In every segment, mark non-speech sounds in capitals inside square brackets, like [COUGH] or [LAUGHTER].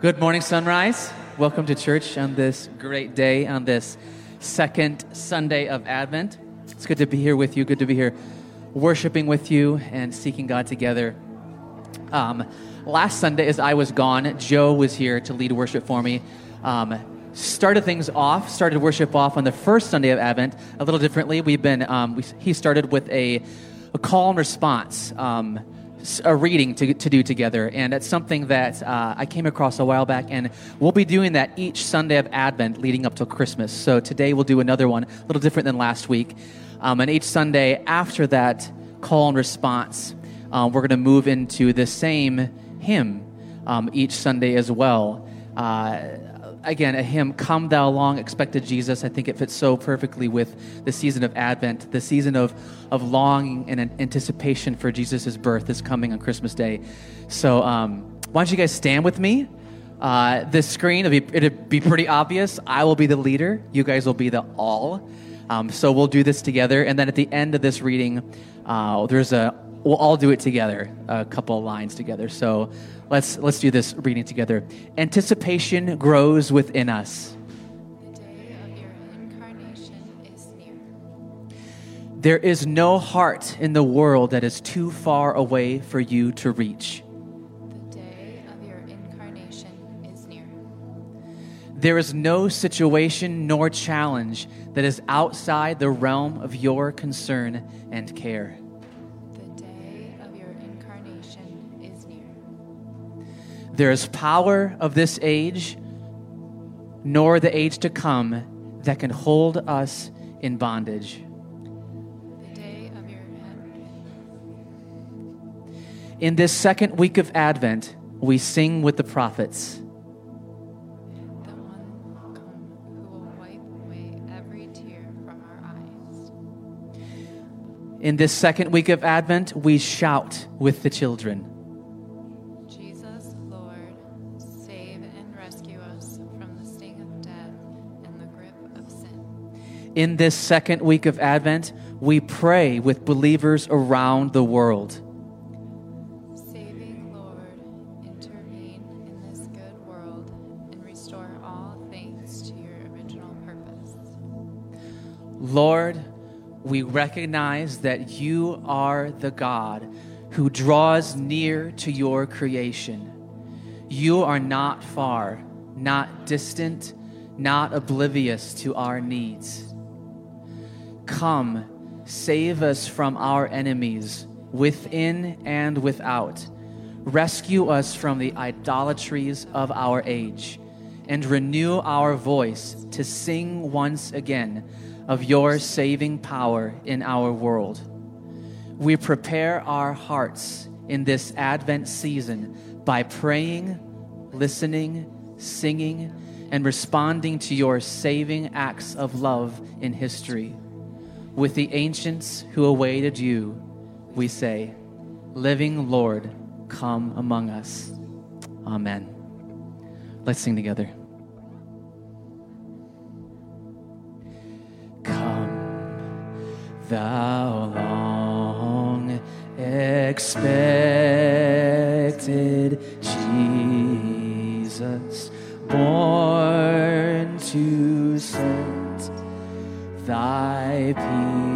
Good morning, Sunrise. Welcome to church on this great day, on this second Sunday of Advent. It's good to be here with you, good to be here worshiping with you and seeking God together. Um, last Sunday, as I was gone, Joe was here to lead worship for me. Um, started things off, started worship off on the first Sunday of Advent a little differently. We've been, um, we, he started with a, a call and response. Um, a reading to, to do together, and it's something that uh, I came across a while back, and we'll be doing that each Sunday of Advent leading up to Christmas. So today we'll do another one, a little different than last week. Um, and each Sunday after that call and response, um, we're going to move into the same hymn um, each Sunday as well. Uh, again, a hymn, Come Thou Long Expected Jesus. I think it fits so perfectly with the season of Advent, the season of, of longing and anticipation for Jesus' birth is coming on Christmas Day. So, um, why don't you guys stand with me? Uh, this screen, it'll be, it'll be pretty obvious. I will be the leader, you guys will be the all. Um, so, we'll do this together. And then at the end of this reading, uh, there's a we'll all do it together, a couple lines together. So let's let's do this reading together. Anticipation grows within us. The day of your incarnation is near. There is no heart in the world that is too far away for you to reach. The day of your incarnation is near. There is no situation nor challenge that is outside the realm of your concern and care. There is power of this age, nor the age to come, that can hold us in bondage. The day of your In this second week of Advent, we sing with the prophets. the one come who will wipe away every tear from our eyes. In this second week of Advent, we shout with the children. In this second week of Advent, we pray with believers around the world. Saving Lord, intervene in this good world and restore all things to your original purpose. Lord, we recognize that you are the God who draws near to your creation. You are not far, not distant, not oblivious to our needs. Come, save us from our enemies, within and without. Rescue us from the idolatries of our age, and renew our voice to sing once again of your saving power in our world. We prepare our hearts in this Advent season by praying, listening, singing, and responding to your saving acts of love in history. With the ancients who awaited you, we say, Living Lord, come among us. Amen. Let's sing together. Come, thou long expected Jesus, born to set thy people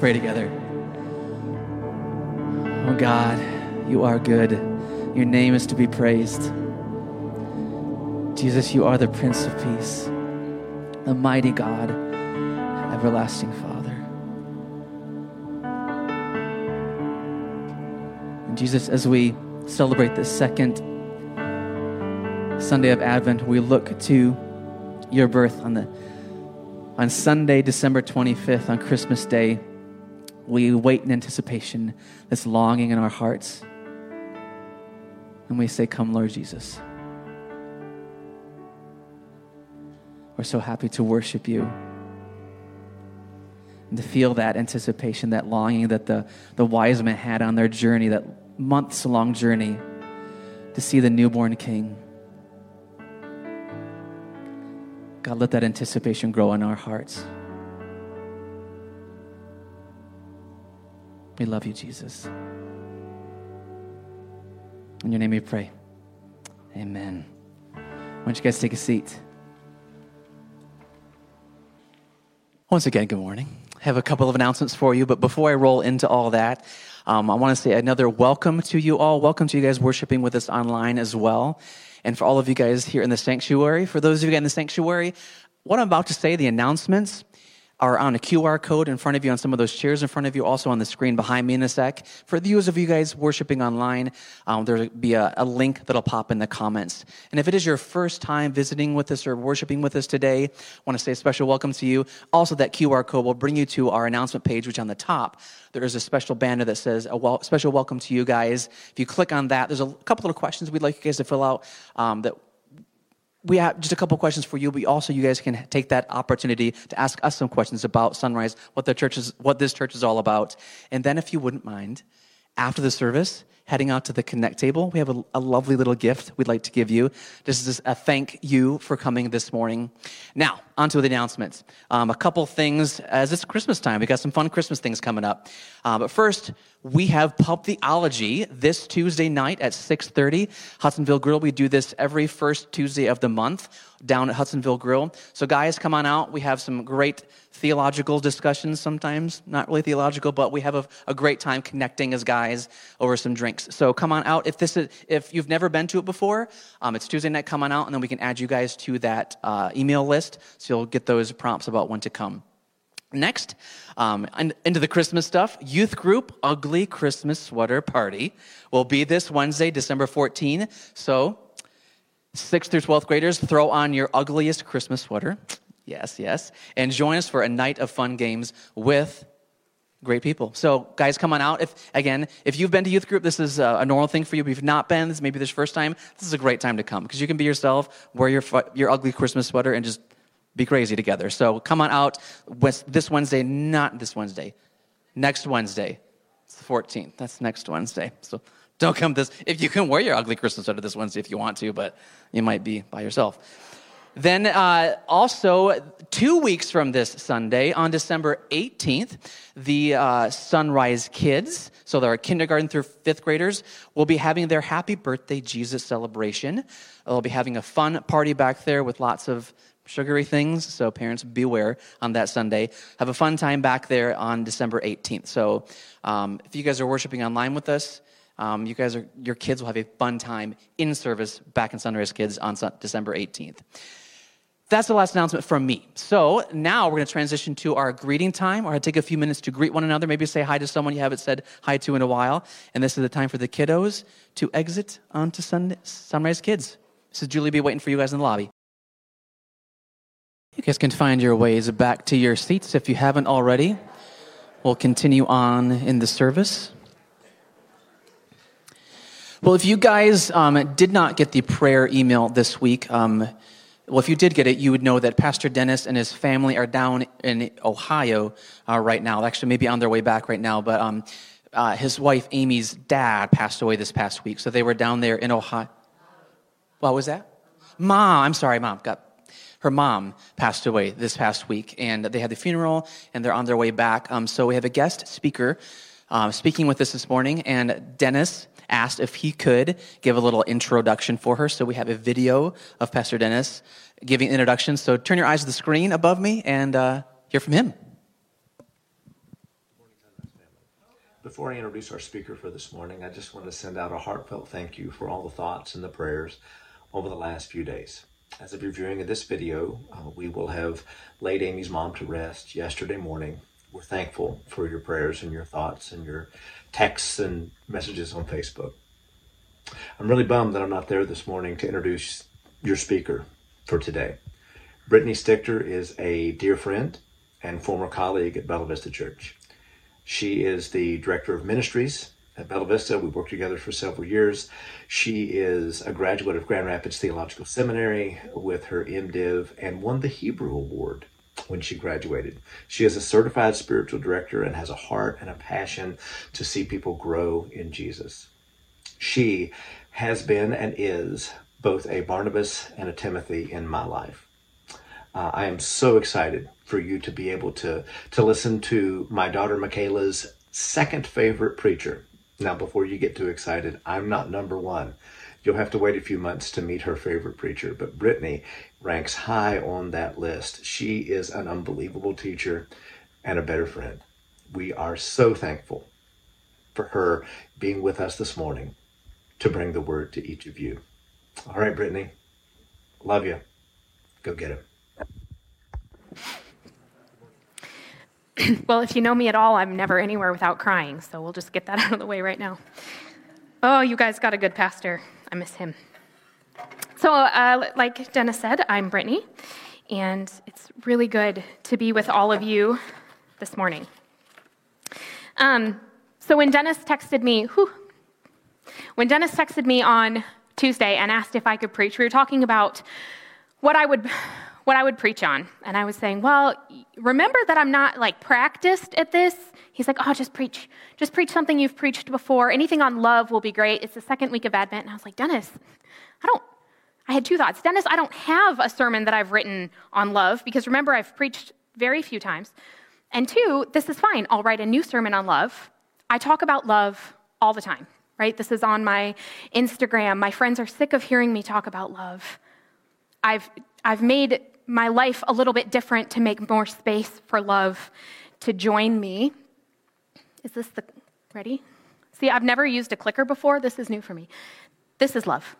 pray together. Oh God, you are good. Your name is to be praised. Jesus, you are the Prince of Peace, the mighty God, everlasting Father. And Jesus, as we celebrate the second Sunday of Advent, we look to your birth on the on Sunday, December 25th, on Christmas Day. We wait in anticipation, this longing in our hearts. And we say, Come, Lord Jesus. We're so happy to worship you and to feel that anticipation, that longing that the, the wise men had on their journey, that months long journey to see the newborn king. God, let that anticipation grow in our hearts. We love you, Jesus. In your name we pray. Amen. Why don't you guys take a seat? Once again, good morning. I have a couple of announcements for you, but before I roll into all that, um, I want to say another welcome to you all. Welcome to you guys worshiping with us online as well. And for all of you guys here in the sanctuary, for those of you guys in the sanctuary, what I'm about to say, the announcements, are on a QR code in front of you on some of those chairs in front of you, also on the screen behind me in a sec. For those of you guys worshiping online, um, there'll be a, a, link that'll pop in the comments. And if it is your first time visiting with us or worshiping with us today, I want to say a special welcome to you. Also, that QR code will bring you to our announcement page, which on the top, there is a special banner that says a wel- special welcome to you guys. If you click on that, there's a couple of questions we'd like you guys to fill out um, that we have just a couple questions for you, but also you guys can take that opportunity to ask us some questions about Sunrise, what the church is, what this church is all about. And then if you wouldn't mind, after the service, heading out to the Connect table, we have a, a, lovely little gift we'd like to give you. This is a thank you for coming this morning. Now, on to the announcements. Um, a couple things as it's Christmas time. We got some fun Christmas things coming up. Uh, but first, we have Pub Theology this Tuesday night at 6.30, Hudsonville Grill. We do this every first Tuesday of the month down at Hudsonville Grill. So guys, come on out. We have some great theological discussions sometimes. Not really theological, but we have a, a, great time connecting as guys over some drinks. So come on out. If this is, if you've never been to it before, um, it's Tuesday night. Come on out, and then we can add you guys to that uh, email list, so you'll get those prompts about when to come. Next, um, into the Christmas stuff, youth group Ugly Christmas Sweater Party will be this Wednesday, December 14. So, 6th through 12th graders, throw on your ugliest Christmas sweater. Yes, yes. And join us for a night of fun games with great people. So, guys, come on out. If again, if you've been to youth group, this is a, normal thing for you. If you've not been, this maybe this first time. This is a great time to come because you can be yourself, wear your your ugly Christmas sweater, and just be crazy together. So, come on out this Wednesday, not this Wednesday, next Wednesday. It's the 14th. That's next Wednesday. So. Don't come this. If you can wear your ugly Christmas sweater this Wednesday if you want to, but you might be by yourself. Then, uh, also, two weeks from this Sunday, on December 18th, the uh, Sunrise Kids, so there are kindergarten through fifth graders, will be having their Happy Birthday Jesus celebration. They'll be having a fun party back there with lots of sugary things, so parents beware on that Sunday. Have a fun time back there on December 18th. So, um, if you guys are worshiping online with us, um, you guys are, your kids will have a fun time in service back in Sunrise Kids on December 18th. That's the last announcement from me. So now we're going to transition to our greeting time. Going to take a few minutes to greet one another, maybe say hi to someone you haven't said hi to in a while. And this is the time for the kiddos to exit onto Sun- Sunrise Kids. This is Julie B waiting for you guys in the lobby. You guys can find your ways back to your seats if you haven't already. We'll continue on in the service. Well, if you guys um, did not get the prayer email this week, um, well, if you did get it, you would know that Pastor Dennis and his family are down in Ohio uh, right now. Actually, maybe on their way back right now. But um, uh, his wife Amy's dad passed away this past week, so they were down there in Ohio. What was that? Mom, I'm sorry, mom. Got her mom passed away this past week, and they had the funeral, and they're on their way back. Um, so we have a guest speaker uh, speaking with us this morning, and Dennis asked if he could give a little introduction for her. So we have a video of Pastor Dennis giving introduction. So turn your eyes to the screen above me and uh, hear from him. Before I introduce our speaker for this morning, I just want to send out a heartfelt thank you for all the thoughts and the prayers over the last few days. As of your viewing of this video, uh, we will have laid Amy's mom to rest yesterday morning. We're thankful for your prayers and your thoughts and your texts and messages on Facebook. I'm really bummed that I'm not there this morning to introduce your speaker for today. Brittany Stichter is a dear friend and former colleague at Bella Vista Church. She is the director of ministries at Bella Vista. We worked together for several years. She is a graduate of Grand Rapids Theological Seminary with her MDiv and won the Hebrew Award when she graduated. She is a certified spiritual director and has a heart and a passion to see people grow in Jesus. She has been and is both a Barnabas and a Timothy in my life. Uh, I am so excited for you to be able to to listen to my daughter Michaela's second favorite preacher. Now, before you get too excited, I'm not number one. You'll have to wait a few months to meet her favorite preacher, but Brittany ranks high on that list. She is an unbelievable teacher and a better friend. We are so thankful for her being with us this morning to bring the word to each of you. All right, Brittany, love you. Go get him. [CLEARS THROAT] well, if you know me at all, I'm never anywhere without crying, so we'll just get that [LAUGHS] out of the way right now. Oh, you guys got a good pastor. I miss him. So, uh, like Dennis said, I'm Brittany, and it's really good to be with all of you this morning. Um, so, when Dennis texted me, whew, when Dennis texted me on Tuesday and asked if I could preach, we were talking about what I would what I would preach on. And I was saying, well, remember that I'm not like practiced at this. He's like, oh, just preach. Just preach something you've preached before. Anything on love will be great. It's the second week of Advent. And I was like, Dennis, I don't, I had two thoughts. Dennis, I don't have a sermon that I've written on love because remember, I've preached very few times. And two, this is fine. I'll write a new sermon on love. I talk about love all the time, right? This is on my Instagram. My friends are sick of hearing me talk about love. I've, I've made my life a little bit different to make more space for love to join me. Is this the ready? See, I've never used a clicker before. This is new for me. This is love.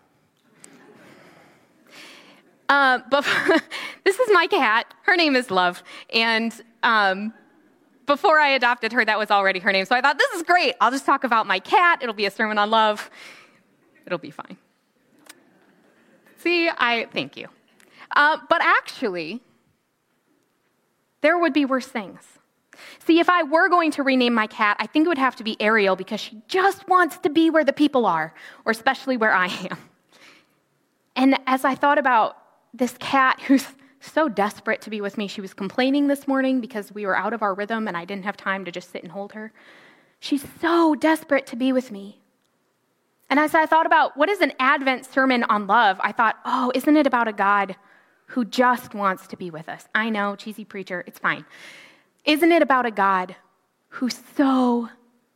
Uh, [LAUGHS] but this is my cat. Her name is Love. And um, before I adopted her, that was already her name. So I thought, this is great. I'll just talk about my cat. It'll be a sermon on love. It'll be fine. See, I thank you. Uh, but actually, there would be worse things. See, if I were going to rename my cat, I think it would have to be Ariel because she just wants to be where the people are, or especially where I am. And as I thought about this cat who's so desperate to be with me, she was complaining this morning because we were out of our rhythm and I didn't have time to just sit and hold her. She's so desperate to be with me. And as I thought about what is an Advent sermon on love, I thought, oh, isn't it about a God who just wants to be with us. I know, cheesy preacher, it's fine. Isn't it about a God who so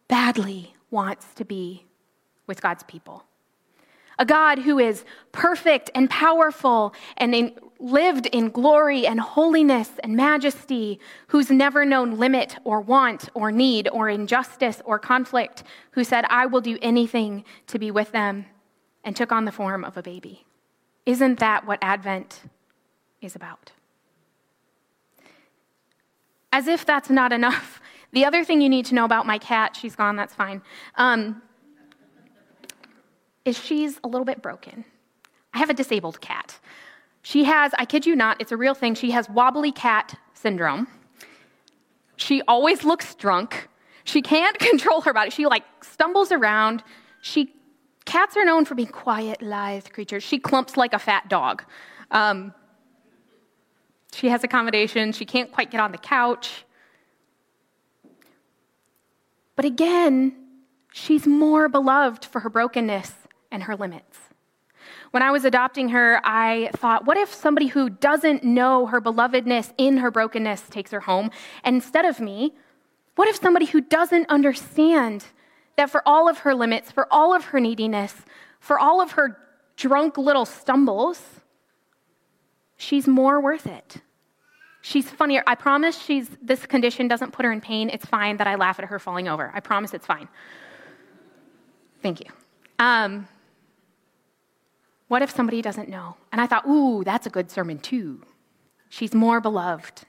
badly wants to be with God's people? A God who is perfect and powerful and in, lived in glory and holiness and majesty, who's never known limit or want or need or injustice or conflict, who said, I will do anything to be with them, and took on the form of a baby. Isn't that what Advent is about. As if that's not enough, [LAUGHS] the other thing you need to know about my cat, she's gone, that's fine, um, is she's a little bit broken. I have a disabled cat. She has, I kid you not, it's a real thing, she has wobbly cat syndrome. She always looks drunk. She can't [LAUGHS] control her body. She like stumbles around. She cats are known for being quiet, lithe creatures. She clumps like a fat dog. Um, she has accommodations. She can't quite get on the couch. But again, she's more beloved for her brokenness and her limits. When I was adopting her, I thought, what if somebody who doesn't know her belovedness in her brokenness takes her home? And instead of me, what if somebody who doesn't understand that for all of her limits, for all of her neediness, for all of her drunk little stumbles, she's more worth it? She's funnier. I promise she's this condition doesn't put her in pain. It's fine that I laugh at her falling over. I promise it's fine. Thank you. Um, what if somebody doesn't know? And I thought, ooh, that's a good sermon too. She's more beloved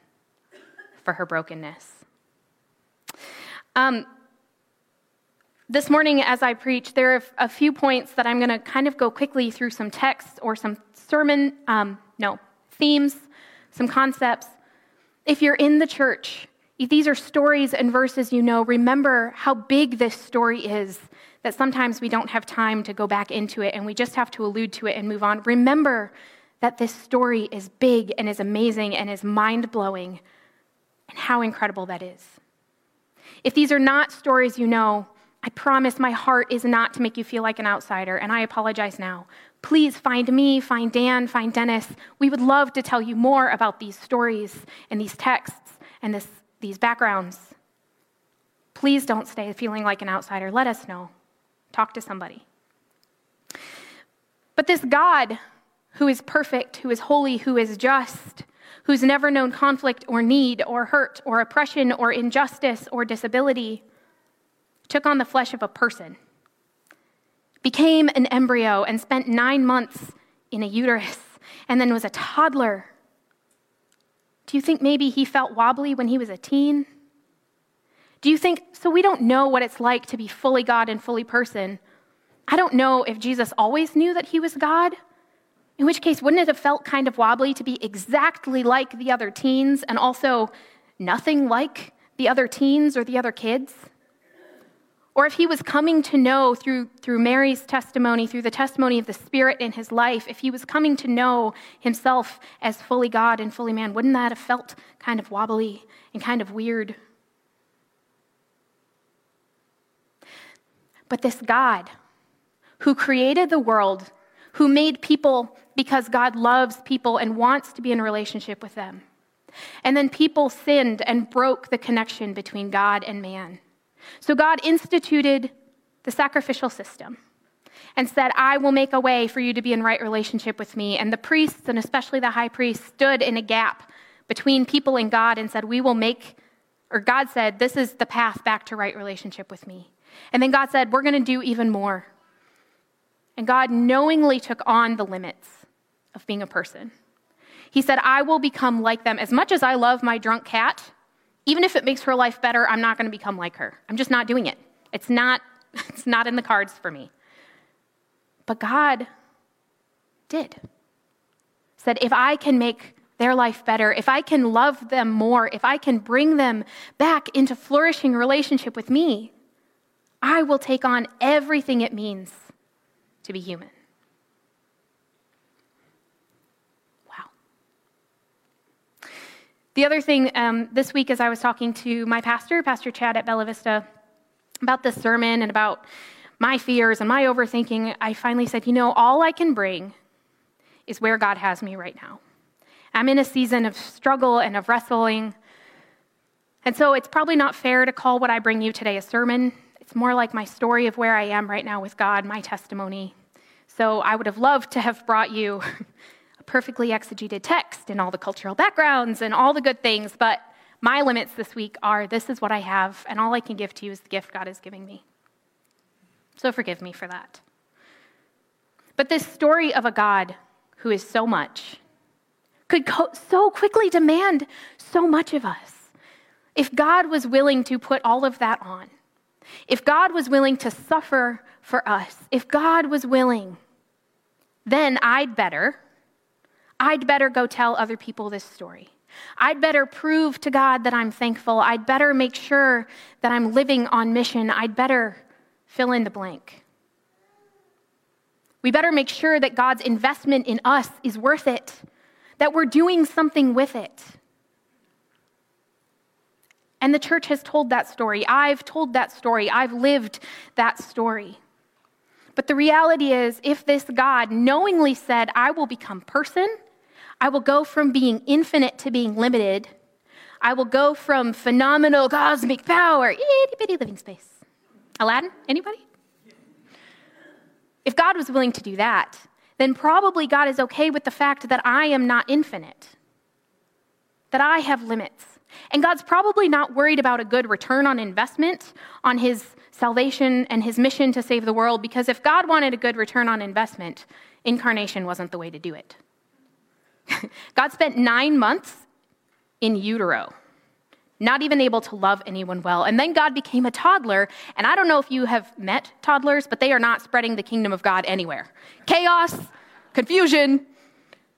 for her brokenness. Um, this morning, as I preach, there are a few points that I'm going to kind of go quickly through some texts or some sermon, um, no, themes, some concepts. If you're in the church, if these are stories and verses you know, remember how big this story is, that sometimes we don't have time to go back into it and we just have to allude to it and move on. Remember that this story is big and is amazing and is mind blowing, and how incredible that is. If these are not stories you know, I promise my heart is not to make you feel like an outsider, and I apologize now. Please find me, find Dan, find Dennis. We would love to tell you more about these stories and these texts and this, these backgrounds. Please don't stay feeling like an outsider. Let us know. Talk to somebody. But this God who is perfect, who is holy, who is just, who's never known conflict or need or hurt or oppression or injustice or disability, took on the flesh of a person, became an embryo, and spent nine months in a uterus, and then was a toddler. Do you think maybe he felt wobbly when he was a teen? Do you think, so we don't know what it's like to be fully God and fully person? I don't know if Jesus always knew that he was God. In which case, wouldn't it have felt kind of wobbly to be exactly like the other teens and also nothing like the other teens or the other kids? Or if he was coming to know through, through Mary's testimony, through the testimony of the Spirit in his life, if he was coming to know himself as fully God and fully man, wouldn't that have felt kind of wobbly and kind of weird? But this God who created the world, who made people because God loves people and wants to be in relationship with them. And then people sinned and broke the connection between God and man. So God instituted the sacrificial system and said, I will make a way for you to be in right relationship with me. And the priests, and especially the high priest, stood in a gap between people and God and said, We will make, or God said, This is the path back to right relationship with me. And then God said, We're going to do even more. And God knowingly took on the limits of being a person. He said, I will become like them. As much as I love my drunk cat, even if it makes her life better, I'm not going to become like her. I'm just not doing it. It's not, [LAUGHS] it's not in the cards for me. But God did. Said, if I can make their life better, if I can love them more, if I can bring them back into flourishing relationship with me, I will take on everything it means to be human. The other thing um, this week, as I was talking to my pastor, Pastor Chad at Bella Vista, about this sermon and about my fears and my overthinking, I finally said, you know, all I can bring is where God has me right now. I'm in a season of struggle and of wrestling. And so it's probably not fair to call what I bring you today a sermon. It's more like my story of where I am right now with God, my testimony. So I would have loved to have brought you perfectly exegeted text and all the cultural backgrounds and all the good things, but my limits this week are this is what I have, and all I can give to you is the gift God is giving me. So forgive me for that. But this story of a God who is so much could co- so quickly demand so much of us. If God was willing to put all of that on, if God was willing to suffer for us, if God was willing, then I'd better I'd better go tell other people this story. I'd better prove to God that I'm thankful. I'd better make sure that I'm living on mission. I'd better fill in the blank. We better make sure that God's investment in us is worth it, that we're doing something with it. And the church has told that story. I've told that story. I've lived that story. But the reality is, if this God knowingly said, I will become person, I will go from being infinite to being limited. I will go from phenomenal cosmic power, itty bitty living space. Aladdin? Anybody? If God was willing to do that, then probably God is okay with the fact that I am not infinite, that I have limits. And God's probably not worried about a good return on investment on his salvation and his mission to save the world, because if God wanted a good return on investment, incarnation wasn't the way to do it. [LAUGHS] God spent nine months in utero, not even able to love anyone well. And then God became a toddler. And I don't know if you have met toddlers, but they are not spreading the kingdom of God anywhere. Chaos, confusion,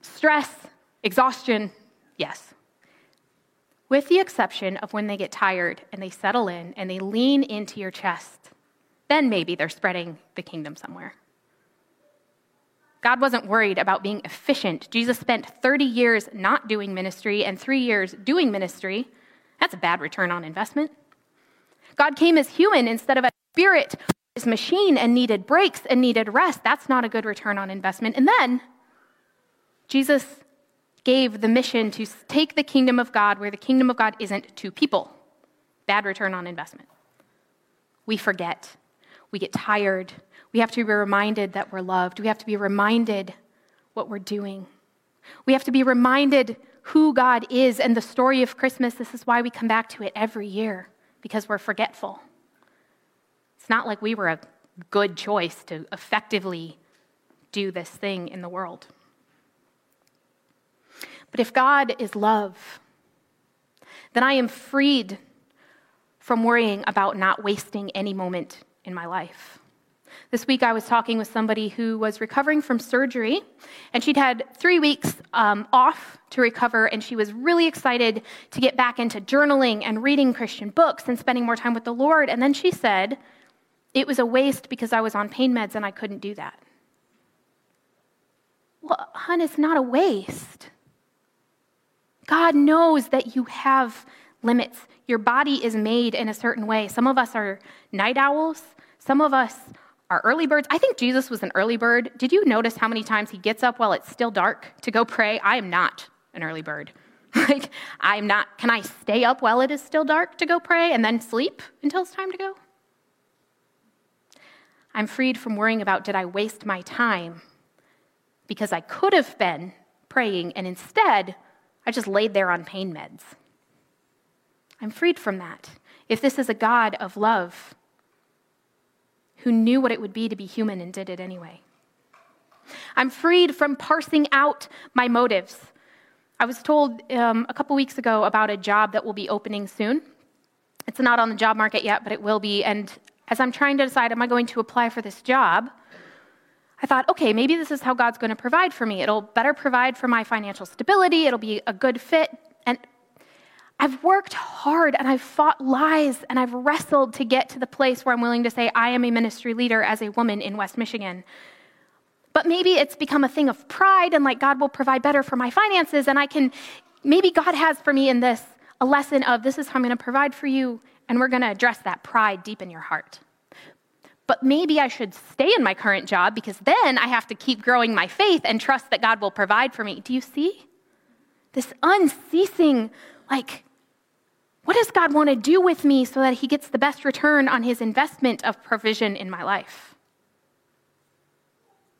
stress, exhaustion, yes. With the exception of when they get tired and they settle in and they lean into your chest, then maybe they're spreading the kingdom somewhere. God wasn't worried about being efficient. Jesus spent 30 years not doing ministry and three years doing ministry. That's a bad return on investment. God came as human instead of a spirit, his machine, and needed breaks and needed rest. That's not a good return on investment. And then Jesus gave the mission to take the kingdom of God where the kingdom of God isn't to people. Bad return on investment. We forget. We get tired. We have to be reminded that we're loved. We have to be reminded what we're doing. We have to be reminded who God is and the story of Christmas. This is why we come back to it every year, because we're forgetful. It's not like we were a good choice to effectively do this thing in the world. But if God is love, then I am freed from worrying about not wasting any moment in my life. This week, I was talking with somebody who was recovering from surgery, and she'd had three weeks um, off to recover, and she was really excited to get back into journaling and reading Christian books and spending more time with the Lord. And then she said, It was a waste because I was on pain meds and I couldn't do that. Well, hun, it's not a waste. God knows that you have limits. Your body is made in a certain way. Some of us are night owls, some of us are early birds. I think Jesus was an early bird. Did you notice how many times he gets up while it's still dark to go pray? I am not an early bird. [LAUGHS] like, I'm not, can I stay up while it is still dark to go pray and then sleep until it's time to go? I'm freed from worrying about did I waste my time because I could have been praying and instead I just laid there on pain meds. I'm freed from that. If this is a God of love, who knew what it would be to be human and did it anyway. I'm freed from parsing out my motives. I was told um, a couple weeks ago about a job that will be opening soon. It's not on the job market yet, but it will be. And as I'm trying to decide, am I going to apply for this job? I thought, okay, maybe this is how God's going to provide for me. It'll better provide for my financial stability, it'll be a good fit. And I've worked hard and I've fought lies and I've wrestled to get to the place where I'm willing to say, I am a ministry leader as a woman in West Michigan. But maybe it's become a thing of pride and like God will provide better for my finances. And I can, maybe God has for me in this a lesson of this is how I'm going to provide for you. And we're going to address that pride deep in your heart. But maybe I should stay in my current job because then I have to keep growing my faith and trust that God will provide for me. Do you see? This unceasing, like, what does God want to do with me so that He gets the best return on His investment of provision in my life?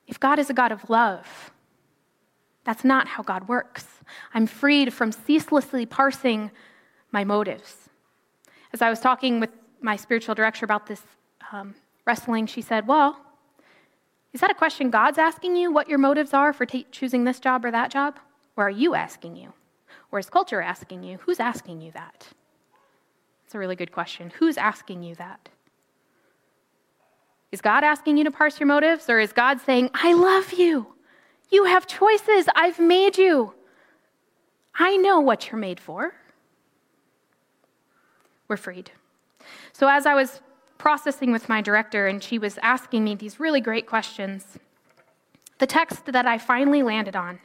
If God is a God of love, that's not how God works. I'm freed from ceaselessly parsing my motives. As I was talking with my spiritual director about this um, wrestling, she said, Well, is that a question God's asking you, what your motives are for t- choosing this job or that job? Or are you asking you? Or is culture asking you? Who's asking you that? It's a really good question. Who's asking you that? Is God asking you to parse your motives, or is God saying, I love you? You have choices. I've made you. I know what you're made for. We're freed. So, as I was processing with my director, and she was asking me these really great questions, the text that I finally landed on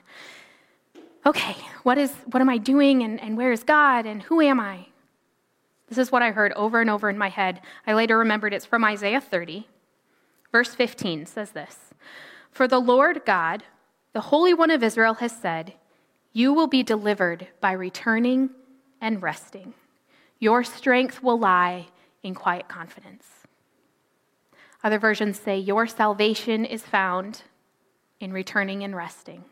okay, what, is, what am I doing, and, and where is God, and who am I? This is what I heard over and over in my head. I later remembered it's from Isaiah 30. Verse 15 says this For the Lord God, the Holy One of Israel, has said, You will be delivered by returning and resting. Your strength will lie in quiet confidence. Other versions say, Your salvation is found in returning and resting.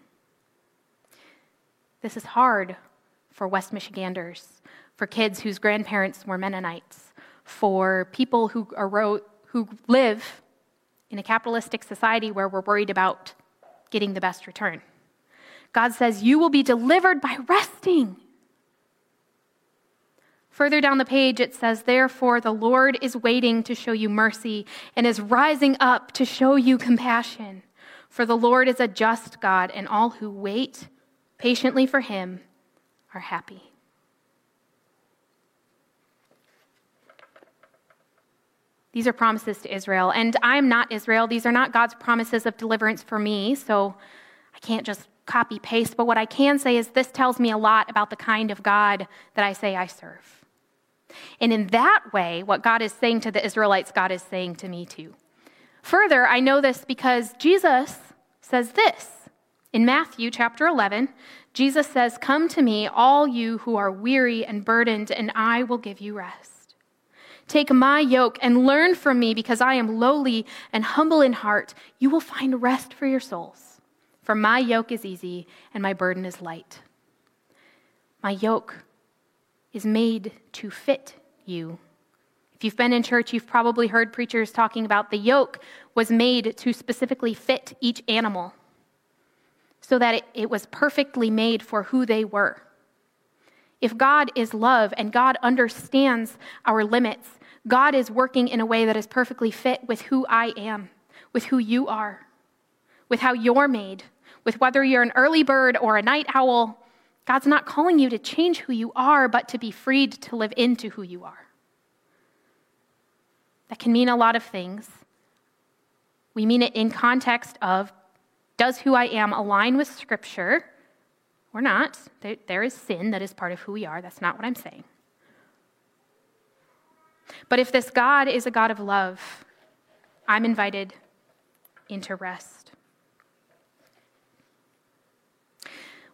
This is hard for West Michiganders, for kids whose grandparents were Mennonites, for people who, who live in a capitalistic society where we're worried about getting the best return. God says, You will be delivered by resting. Further down the page, it says, Therefore, the Lord is waiting to show you mercy and is rising up to show you compassion. For the Lord is a just God, and all who wait patiently for him are happy. These are promises to Israel. And I'm not Israel. These are not God's promises of deliverance for me. So I can't just copy paste. But what I can say is this tells me a lot about the kind of God that I say I serve. And in that way, what God is saying to the Israelites, God is saying to me too. Further, I know this because Jesus says this. In Matthew chapter 11, Jesus says, Come to me, all you who are weary and burdened, and I will give you rest. Take my yoke and learn from me, because I am lowly and humble in heart. You will find rest for your souls. For my yoke is easy and my burden is light. My yoke is made to fit you. If you've been in church, you've probably heard preachers talking about the yoke was made to specifically fit each animal so that it, it was perfectly made for who they were. If God is love and God understands our limits, God is working in a way that is perfectly fit with who I am, with who you are, with how you're made, with whether you're an early bird or a night owl. God's not calling you to change who you are, but to be freed to live into who you are. That can mean a lot of things. We mean it in context of does who I am align with Scripture or not? there is sin that is part of who we are. That's not what I'm saying. But if this God is a God of love, I'm invited into rest.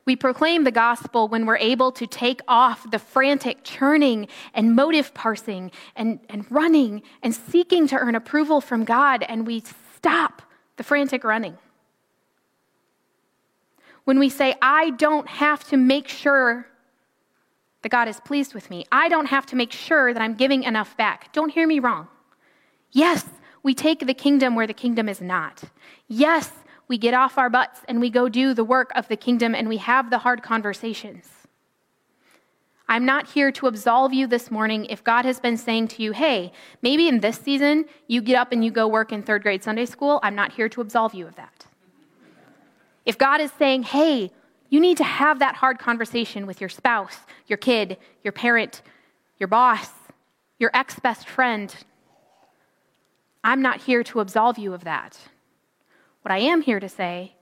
We proclaim the gospel when we're able to take off the frantic churning and motive parsing and, and running and seeking to earn approval from God, and we stop the frantic running. When we say, I don't have to make sure that God is pleased with me. I don't have to make sure that I'm giving enough back. Don't hear me wrong. Yes, we take the kingdom where the kingdom is not. Yes, we get off our butts and we go do the work of the kingdom and we have the hard conversations. I'm not here to absolve you this morning if God has been saying to you, hey, maybe in this season you get up and you go work in third grade Sunday school. I'm not here to absolve you of that. If God is saying, hey, you need to have that hard conversation with your spouse, your kid, your parent, your boss, your ex best friend. I'm not here to absolve you of that. What I am here to say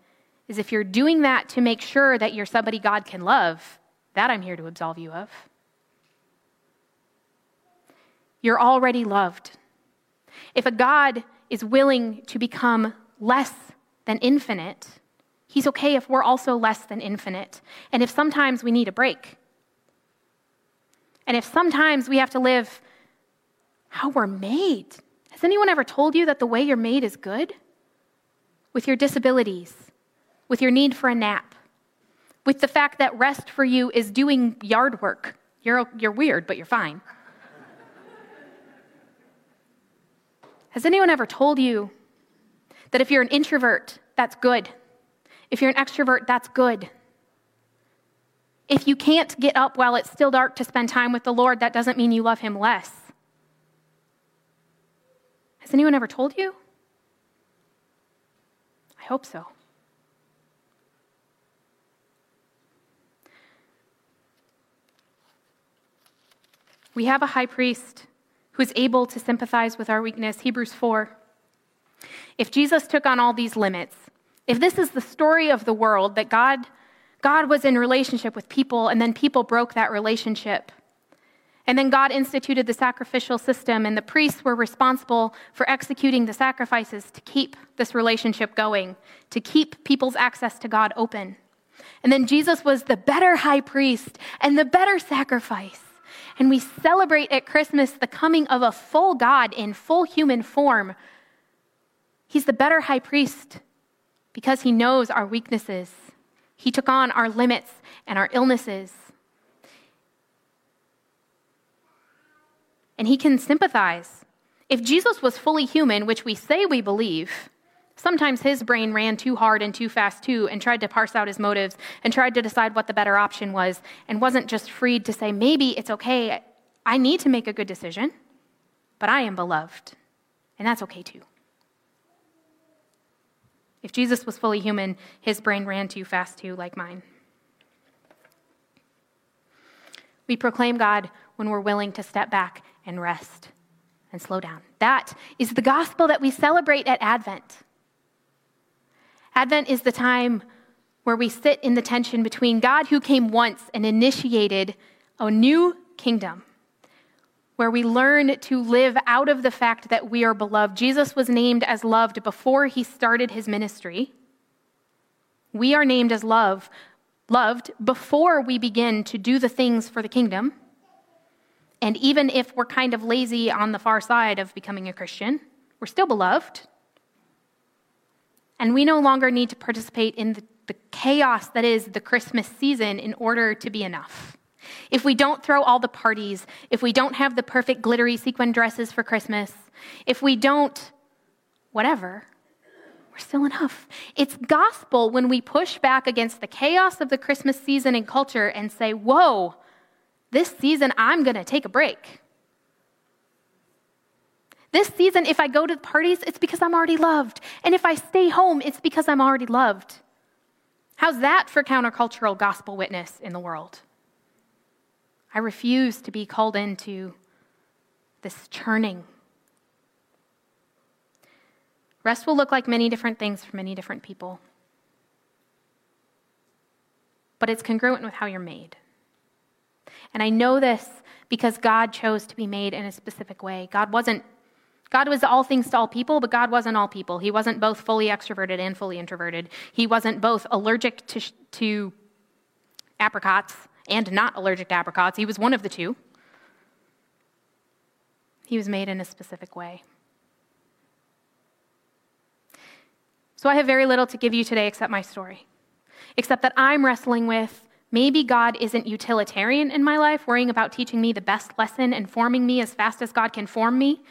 is if you're doing that to make sure that you're somebody God can love, that I'm here to absolve you of. You're already loved. If a God is willing to become less than infinite, He's okay if we're also less than infinite, and if sometimes we need a break. And if sometimes we have to live how we're made. Has anyone ever told you that the way you're made is good? With your disabilities, with your need for a nap, with the fact that rest for you is doing yard work. You're, you're weird, but you're fine. Has anyone ever told you that if you're an introvert, that's good? If you're an extrovert, that's good. If you can't get up while it's still dark to spend time with the Lord, that doesn't mean you love Him less. Has anyone ever told you? I hope so. We have a high priest who is able to sympathize with our weakness. Hebrews 4. If Jesus took on all these limits, if this is the story of the world, that God, God was in relationship with people and then people broke that relationship, and then God instituted the sacrificial system, and the priests were responsible for executing the sacrifices to keep this relationship going, to keep people's access to God open. And then Jesus was the better high priest and the better sacrifice. And we celebrate at Christmas the coming of a full God in full human form. He's the better high priest because he knows our weaknesses. He took on our limits and our illnesses. And he can sympathize. If Jesus was fully human, which we say we believe, sometimes his brain ran too hard and too fast too and tried to parse out his motives and tried to decide what the better option was and wasn't just freed to say, maybe it's okay. I need to make a good decision, but I am beloved. And that's okay too. If Jesus was fully human, his brain ran too fast too, like mine. We proclaim God when we're willing to step back and rest and slow down. That is the gospel that we celebrate at Advent. Advent is the time where we sit in the tension between God who came once and initiated a new kingdom, where we learn to live out of the fact that we are beloved. Jesus was named as loved before he started his ministry. We are named as love loved before we begin to do the things for the kingdom. And even if we're kind of lazy on the far side of becoming a Christian, we're still beloved. And we no longer need to participate in the, the, chaos that is the Christmas season in order to be enough. If we don't throw all the parties, if we don't have the perfect glittery sequin dresses for Christmas, if we don't, whatever, we're still enough. It's gospel when we push back against the chaos of the Christmas season and culture and say, whoa, this season I'm going to take a break. This season, if I go to the parties, it's because I'm already loved. And if I stay home, it's because I'm already loved. How's that for countercultural gospel witness in the world? I refuse to be called into this churning Rest will look like many different things for many different people. But it's congruent with how you're made. And I know this because God chose to be made in a specific way. God wasn't God was all things to all people, but God wasn't all people. He wasn't both fully extroverted and fully introverted. He wasn't both allergic to, to apricots and not allergic to apricots. He was one of the two. He was made in a specific way. So I have very little to give you today except my story, except that I'm wrestling with maybe God isn't utilitarian in my life, worrying about teaching me the best lesson and forming me as fast as God can form me.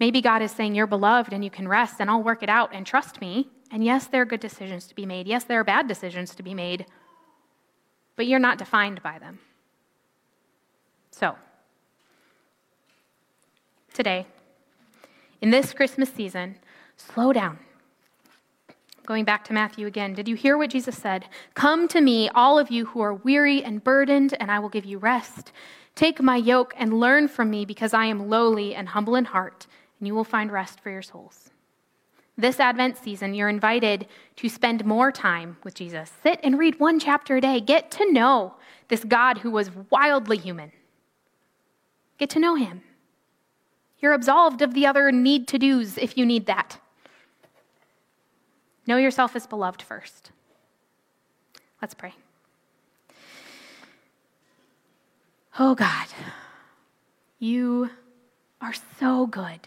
Maybe God is saying, You're beloved and you can rest and I'll work it out and trust me. And yes, there are good decisions to be made. Yes, there are bad decisions to be made, but you're not defined by them. So, today, in this Christmas season, slow down Going back to Matthew again, did you hear what Jesus said? Come to me, all of you who are weary and burdened, and I will give you rest. Take my yoke and learn from me, because I am lowly and humble in heart, and you will find rest for your souls. This Advent season, you're invited to spend more time with Jesus. Sit and read one chapter a day. Get to know this God who was wildly human. Get to know him. You're absolved of the other need to do's if you need that. Know yourself as beloved first. Let's pray. Oh God, you are so good.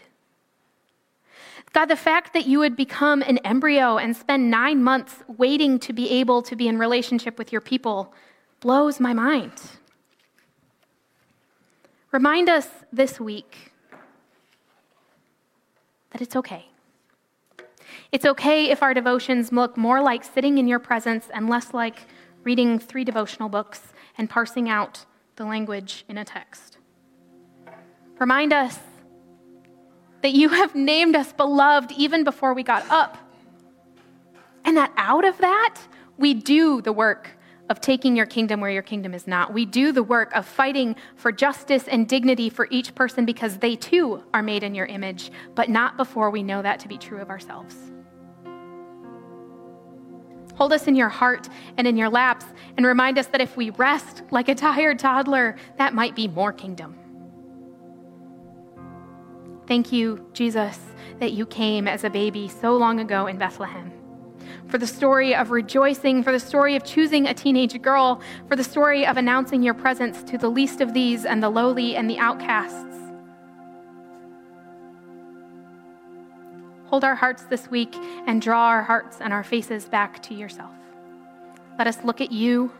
God, the fact that you would become an embryo and spend nine months waiting to be able to be in relationship with your people blows my mind. Remind us this week that it's okay. It's okay if our devotions look more like sitting in your presence and less like reading three devotional books and parsing out the language in a text. Remind us that you have named us beloved even before we got up. And that out of that, we do the work of taking your kingdom where your kingdom is not. We do the work of fighting for justice and dignity for each person because they too are made in your image, but not before we know that to be true of ourselves. Hold us in your heart and in your laps and remind us that if we rest like a tired toddler, that might be more kingdom. Thank you, Jesus, that you came as a baby so long ago in Bethlehem. For the story of rejoicing, for the story of choosing a teenage girl, for the story of announcing your presence to the least of these and the lowly and the outcasts. Hold our hearts this week and draw our hearts and our faces back to yourself. Let us look at you,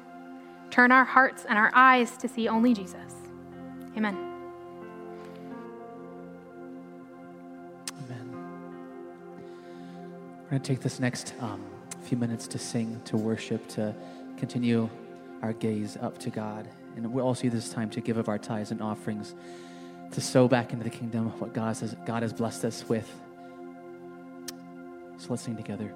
turn our hearts and our eyes to see only Jesus. Amen. Going to take this next um, few minutes to sing, to worship, to continue our gaze up to God. And we'll also use this time to give of our tithes and offerings, to sow back into the kingdom what God has, God has blessed us with. So let's sing together.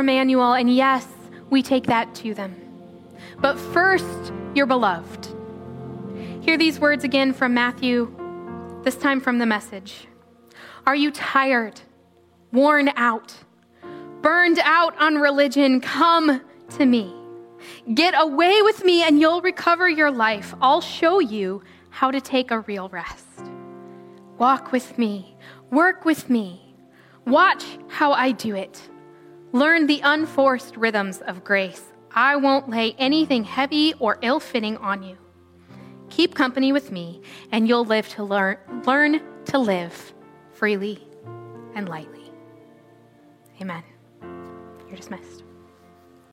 For Emmanuel, and yes, we take that to them. But first, your beloved. Hear these words again from Matthew, this time from the message. Are you tired, worn out, burned out on religion? Come to me. Get away with me and you'll recover your life. I'll show you how to take a real rest. Walk with me, work with me, watch how I do it. Learn the unforced rhythms of grace. I won't lay anything heavy or ill fitting on you. Keep company with me, and you'll live to learn, learn to live freely and lightly. Amen. You're dismissed.